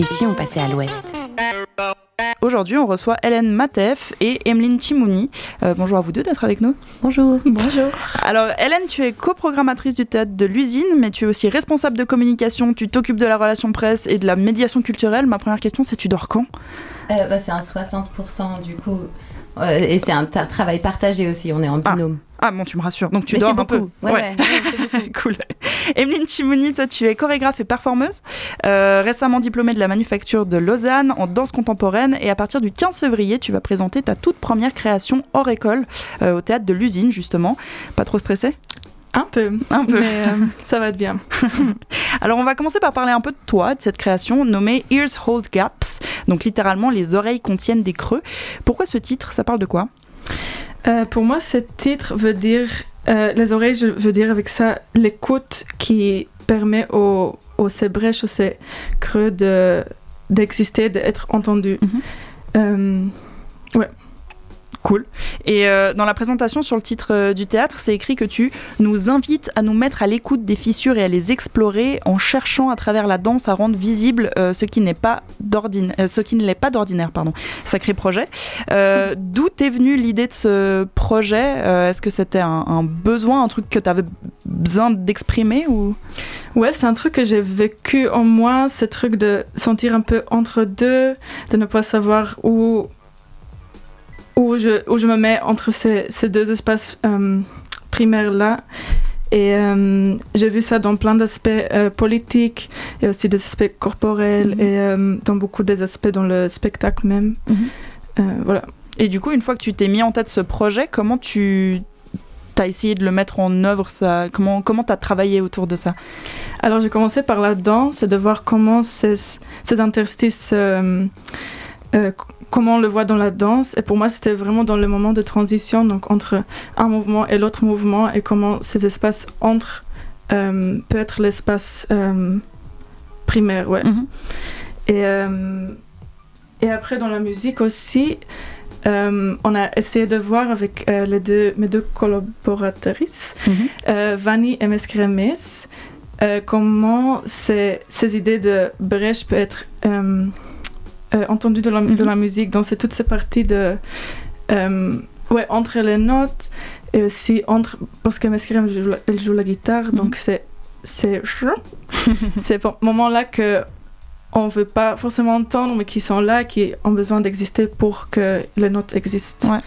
Et si on passait à l'ouest Aujourd'hui, on reçoit Hélène Matef et Emeline Chimouni. Euh, bonjour à vous deux d'être avec nous. Bonjour. Bonjour. Alors, Hélène, tu es coprogrammatrice du théâtre de l'usine, mais tu es aussi responsable de communication. Tu t'occupes de la relation presse et de la médiation culturelle. Ma première question, c'est tu dors quand? Euh, bah, C'est un 60% du coup. Euh, et c'est un travail partagé aussi, on est en Ah. binôme. Ah bon, tu me rassures. Donc tu Mais dors un peu. Ouais, ouais, ouais, cool. Emeline Chimouni, toi, tu es chorégraphe et performeuse, euh, récemment diplômée de la Manufacture de Lausanne en danse contemporaine. Et à partir du 15 février, tu vas présenter ta toute première création hors école euh, au théâtre de l'usine, justement. Pas trop stressé Un peu. Un peu. Mais euh, ça va être bien. Alors, on va commencer par parler un peu de toi, de cette création nommée Ears Hold Gaps. Donc, littéralement, les oreilles contiennent des creux. Pourquoi ce titre? Ça parle de quoi? Euh, pour moi, ce titre veut dire. euh, les oreilles, je veux dire avec ça l'écoute qui permet aux, aux ces brèches, aux ces creux de, d'exister, d'être entendu. Mhm. Euh, Cool. Et euh, dans la présentation sur le titre euh, du théâtre, c'est écrit que tu nous invites à nous mettre à l'écoute des fissures et à les explorer en cherchant à travers la danse à rendre visible euh, ce qui n'est pas d'ordinaire, ce qui ne l'est pas d'ordinaire, pardon. Sacré projet. D'où t'est venue l'idée de ce projet Est-ce que c'était un, un besoin, un truc que tu avais besoin d'exprimer ou? Ouais, c'est un truc que j'ai vécu en moi, ce truc de sentir un peu entre deux, de ne pas savoir où, où, je, où je me mets entre ces, ces deux espaces euh, primaires-là. Et euh, j'ai vu ça dans plein d'aspects euh, politiques et aussi des aspects corporels Mhm. et dans beaucoup des aspects dans le spectacle même. Mhm. Voilà. Et du coup, une fois que tu t'es mis en tête ce projet, comment tu as essayé de le mettre en œuvre ça Comment comment t'as travaillé autour de ça? Alors j'ai commencé par la danse et de voir comment ces, ces interstices, euh, comment on le voit dans la danse. Et pour moi, c'était vraiment dans le moment de transition, donc entre un mouvement et l'autre mouvement, et comment ces espaces entre euh, peut être l'espace euh, primaire, ouais. Mhm. Et, et après, dans la musique aussi, on a essayé de voir avec les deux, mes deux collaboratrices, Mhm. euh, Vanny et Mescremes, comment ces, ces idées de brèche peuvent être euh, entendues dans la, Mhm. la musique. Donc, c'est toutes ces parties de. euh, ouais, entre les notes et aussi entre. Parce que Mescrem, elle joue la- elle joue la guitare, Mhm. donc c'est. C'est ces moments-là que on veut pas forcément entendre, mais qui sont là, qui ont besoin d'exister pour que les notes existent. Ouais.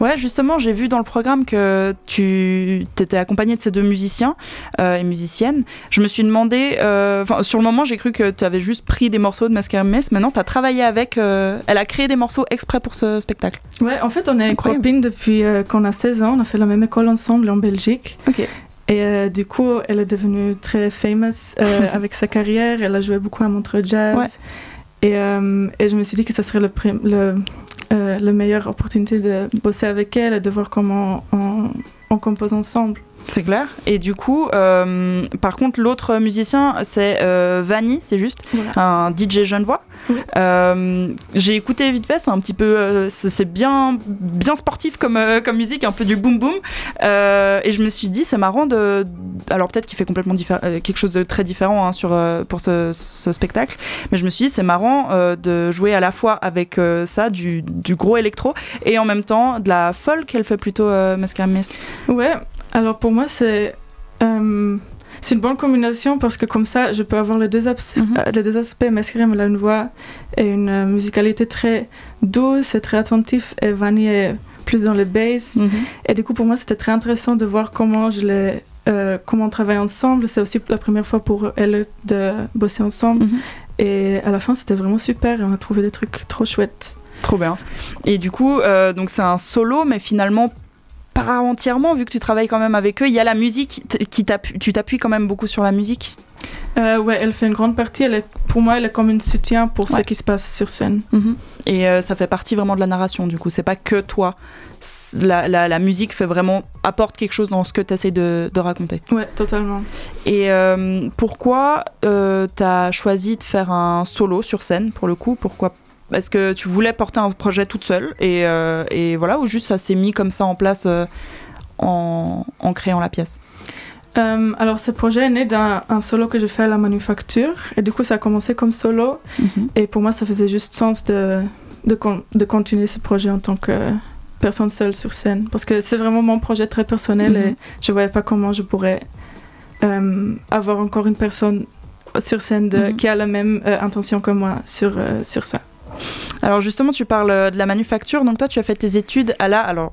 Ouais, justement, j'ai vu dans le programme que tu t'étais accompagné de ces deux musiciens euh, et musiciennes. Je me suis demandé, euh, sur le moment, j'ai cru que tu avais juste pris des morceaux de Masquerade Mess. Maintenant, tu as travaillé avec. euh, elle a créé des morceaux exprès pour ce spectacle. Ouais, en fait, on est Incroyable. copines depuis euh, qu'on a 16 ans. On a fait la même école ensemble en Belgique. Ok. Et euh, du coup, elle est devenue très famous euh, avec sa carrière. Elle a joué beaucoup à Montreux Jazz. Ouais. Et, euh, et je me suis dit que ça serait le, la meilleure opportunité de bosser avec elle et de voir comment on, on compose ensemble. C'est clair. Et du coup, euh, par contre, l'autre musicien, c'est euh, Vanny, c'est juste, Voilà. un DJ Genevois. Oui. Euh, j'ai écouté vite fait, c'est un petit peu, euh, c'est bien, bien sportif comme, euh, comme musique, un peu du boom boom. Et je me suis dit, c'est marrant de, alors peut-être qu'il fait complètement quelque chose de très différent hein, sur pour ce, ce spectacle, mais je me suis dit, c'est marrant de jouer à la fois avec ça, du, du gros électro, et en même temps de la folk. Elle fait plutôt Mascara Mess. Ouais, alors pour moi, c'est euh, c'est une bonne combinaison parce que comme ça, je peux avoir les deux, abs- Mhm. euh, les deux aspects. Mescrem, elle a une voix et une euh, musicalité très douce et très attentive, et Vanny est plus dans le bass. Mhm. Et du coup, pour moi, c'était très intéressant de voir comment je les. comment on travaille ensemble. C'est aussi la première fois pour elle de bosser ensemble. Mhm. Et à la fin, c'était vraiment super. et On a trouvé des trucs trop chouettes. Trop bien. Et du coup, euh, donc c'est un solo, mais finalement pas entièrement, vu que tu travailles quand même avec eux. Il y a la musique qui t'appuie, tu t'appuies quand même beaucoup sur la musique? Euh, ouais, elle fait une grande partie. Elle est, pour moi, elle est comme un soutien pour Ouais. ce qui se passe sur scène. Et euh, ça fait partie vraiment de la narration, du coup. C'est pas que toi. La, la- la musique fait vraiment apporte quelque chose dans ce que tu essaies de, de raconter. Ouais, totalement. Et euh, pourquoi euh, tu as choisi de faire un solo sur scène, pour le coup? Pourquoi Est-ce que tu voulais porter un projet toute seule et, euh, et voilà, ou juste ça s'est mis comme ça en place euh, en, en créant la pièce? Euh, alors, ce projet est né d'un un solo que je fais à la manufacture. Et du coup, ça a commencé comme solo. Mhm. Et pour moi, ça faisait juste sens de, de, con- de continuer ce projet en tant que personne seule sur scène. Parce que c'est vraiment mon projet très personnel Mhm. et je voyais pas comment je pourrais avoir encore une personne sur scène de- Mhm. qui a la même intention que moi sur, sur ça. Alors justement, tu parles euh, de la manufacture. Donc toi, tu as fait tes études à la... Alors,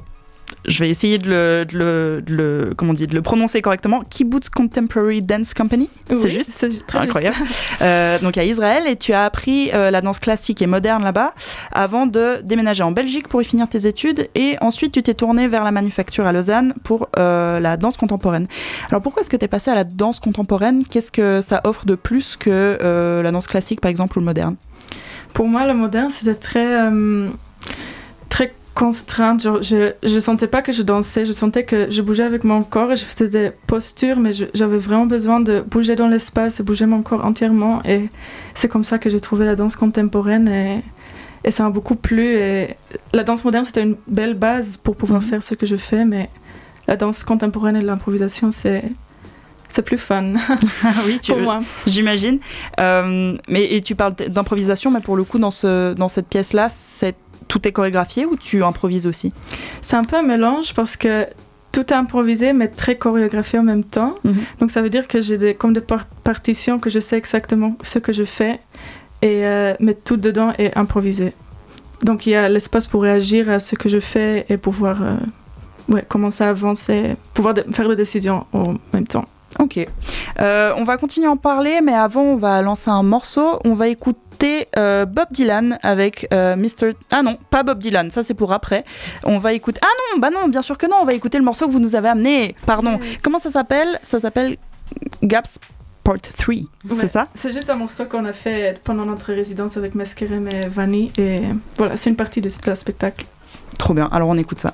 je vais essayer de le, de le, de le- comment on dit, de le prononcer correctement. Kibbutz Contemporary Dance Company. C'est juste C'est très Incroyable. juste. Euh, donc à Israël et tu as appris euh, la danse classique et moderne là-bas avant de déménager en Belgique pour y finir tes études et ensuite tu t'es tourné vers la manufacture à Lausanne pour euh, la danse contemporaine. Alors pourquoi est-ce que tu es passé à la danse contemporaine? Qu'est-ce que ça offre de plus que la danse classique par exemple ou le moderne? Pour moi, le moderne, c'était très, euh, très contrainte. Genre, je, je sentais pas que je dansais, je sentais que je bougeais avec mon corps et je faisais des postures, mais j'avais vraiment besoin de bouger dans l'espace et bouger mon corps entièrement. Et c'est comme ça que j'ai trouvé la danse contemporaine et, et ça m'a beaucoup plu. Et la danse moderne, c'était une belle base pour pouvoir Mhm. faire ce que je fais, mais la danse contemporaine et l'improvisation, c'est. C'est plus fun oui, tu- pour moi. j'imagine. Euh, mais et tu parles d'improvisation, mais pour le coup dans ce dans cette pièce là, c'est tout est chorégraphié ou tu improvises aussi? C'est un peu un mélange parce que tout est improvisé mais très chorégraphié en même temps. Mhm. Donc ça veut dire que j'ai des, comme des par- partitions que je sais exactement ce que je fais et euh, mais tout dedans est improvisé. Donc il y a l'espace pour réagir à ce que je fais et pouvoir euh, ouais, commencer à avancer, pouvoir de- faire des décisions en même temps. Ok. Euh, on va continuer à en parler, mais avant, on va lancer un morceau. On va écouter euh, Bob Dylan avec euh, Mr. Ah non, pas Bob Dylan, ça c'est pour après. On va écouter. Ah non, bah non, bien sûr que non, on va écouter le morceau que vous nous avez amené. Pardon. Comment ça s'appelle? Ça s'appelle Gaps Part 3. Ouais. C'est ça? C'est juste un morceau qu'on a fait pendant notre résidence avec Meskerem et Vanny et voilà, c'est une partie de ce spectacle. Trop bien. Alors on écoute ça.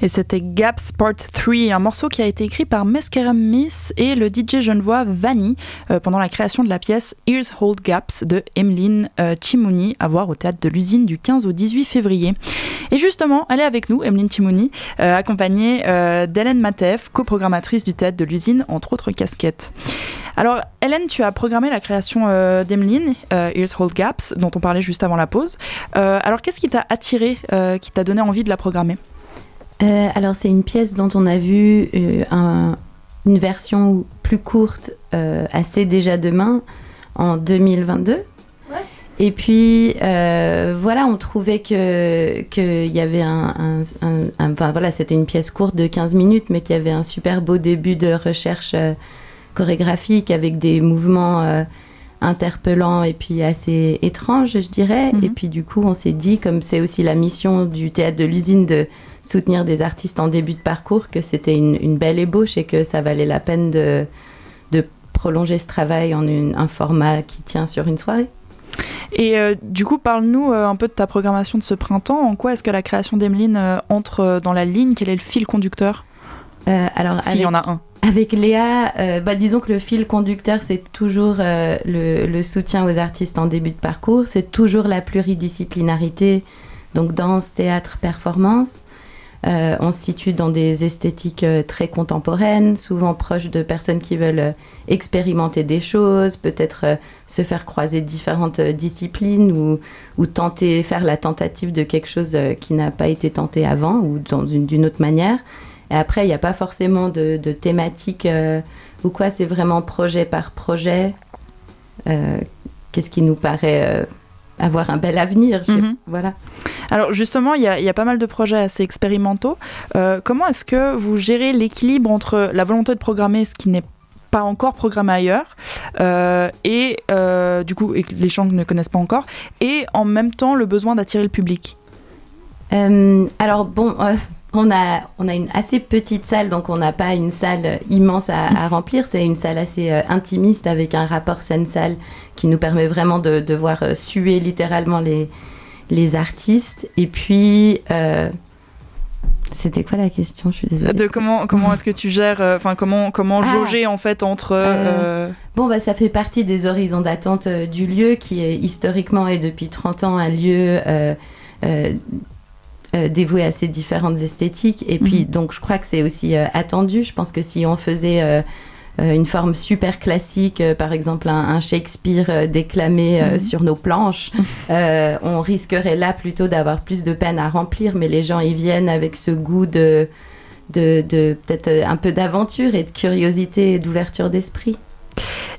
Et c'était Gaps Part 3, un morceau qui a été écrit par Mescarum Miss et le DJ genevois Vanny euh, pendant la création de la pièce Ears Hold Gaps de Emeline euh, Chimouni, à voir au théâtre de l'usine du 15 au 18 février. Et justement, elle est avec nous, Emeline Chimouni, euh, accompagnée d'Hélène Matef, coprogrammatrice du théâtre de l'usine, entre autres casquettes. Alors, Hélène, tu as programmé la création d'Emeline, Ears Hold Gaps, dont on parlait juste avant la pause. alors, qu'est-ce qui t'a attiré, qui t'a donné envie de la programmer? Euh, alors c'est une pièce dont on a vu euh, une version plus courte euh, assez déjà demain en 2022. Et puis voilà, on trouvait que qu'il y avait un, enfin voilà, c'était une pièce courte de 15 minutes, mais qui avait un super beau début de recherche chorégraphique avec des mouvements interpellants et puis assez étranges, je dirais. Mhm. Et puis du coup, on s'est dit, comme c'est aussi la mission du théâtre de l'usine de soutenir des artistes en début de parcours, que c'était une, belle ébauche et que ça valait la peine de, de prolonger ce travail en un format qui tient sur une soirée. Et euh, du coup, parle-nous euh, un peu de ta programmation de ce printemps. En quoi est-ce que la création d'Emeline euh, entre dans la ligne? Quel est le fil conducteur? Alors, s'il y en a un. Avec Léa, bah, disons que le fil conducteur, c'est toujours le, le, soutien aux artistes en début de parcours. C'est toujours la pluridisciplinarité, donc danse, théâtre, performance. Euh, on se situe dans des esthétiques euh, très contemporaines, souvent proches de personnes qui veulent euh, expérimenter des choses, peut-être se faire croiser différentes disciplines ou, ou, tenter, faire la tentative de quelque chose qui n'a pas été tenté avant ou d'une autre manière. Et après, il n'y a pas forcément de, de thématique ou quoi, c'est vraiment projet par projet. Qu'est-ce qui nous paraît avoir un bel avenir. Mhm. Voilà. Alors justement, il y, a pas mal de projets assez expérimentaux. Euh, comment est-ce que vous gérez l'équilibre entre la volonté de programmer ce qui n'est pas encore programmé ailleurs euh, et euh, du coup et les gens ne connaissent pas encore et en même temps le besoin d'attirer le public? Alors bon on a, on a une assez petite salle, donc on n'a pas une salle immense à, remplir. C'est une salle assez euh, intimiste avec un rapport scène-salle qui nous permet vraiment de, de voir euh, suer littéralement les, les artistes. Et puis, euh, c'était quoi la question? Je suis désolée. De comment, comment est-ce que tu gères, enfin comment, comment ah. jauger en fait entre. Bon, bah, ça fait partie des horizons d'attente du lieu qui est historiquement et depuis 30 ans un lieu. Euh, dévoué à ces différentes esthétiques. Et puis, mhm. donc, je crois que c'est aussi euh, attendu. Je pense que si on faisait euh, une forme super classique, par exemple un, Shakespeare déclamé mhm. sur nos planches, on risquerait là plutôt d'avoir plus de peine à remplir. Mais les gens y viennent avec ce goût de, de, de peut-être un peu d'aventure et de curiosité et d'ouverture d'esprit.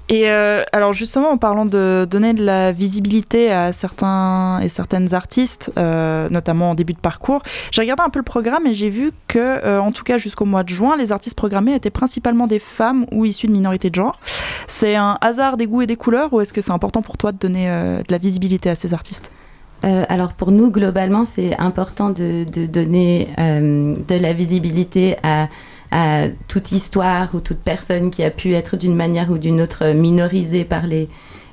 Et euh, alors justement, en parlant de donner de la visibilité à certains et certaines artistes, euh, notamment en début de parcours, j'ai regardé un peu le programme et j'ai vu que, euh, en tout cas jusqu'au mois de juin, les artistes programmés étaient principalement des femmes ou issues de minorités de genre. C'est un hasard des goûts et des couleurs ou est-ce que c'est important pour toi de donner de la visibilité à ces artistes? Alors pour nous, globalement, c'est important de, de donner de la visibilité à à toute histoire ou toute personne qui a pu être d'une manière ou d'une autre minorisée par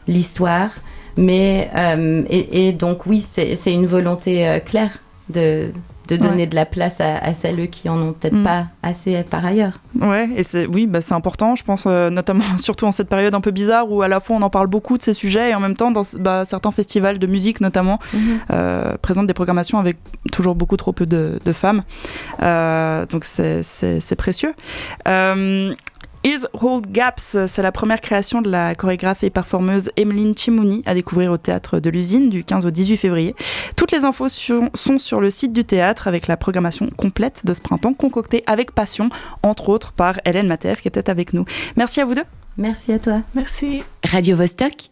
l'histoire. Mais, euh, et, donc oui, c'est une volonté euh, claire de, de donner de la place à, celles qui en ont peut-être mm. pas assez par ailleurs. Ouais, et c'est oui, bah, c'est important, je pense, euh, notamment surtout en cette période un peu bizarre où à la fois on en parle beaucoup de ces sujets et en même temps dans bah, certains festivals de musique notamment mm-hmm. euh, présentent des programmations avec toujours beaucoup trop peu de, femmes. Euh, donc c'est précieux. Is Hold Gaps, c'est la première création de la chorégraphe et performeuse Emeline Chimouni à découvrir au théâtre de l'usine du 15 au 18 février. Toutes les infos sont sur le site du théâtre avec la programmation complète de ce printemps concoctée avec passion, entre autres par Hélène Mater qui était avec nous. Merci à vous deux. Merci à toi. Merci. Radio -Vostok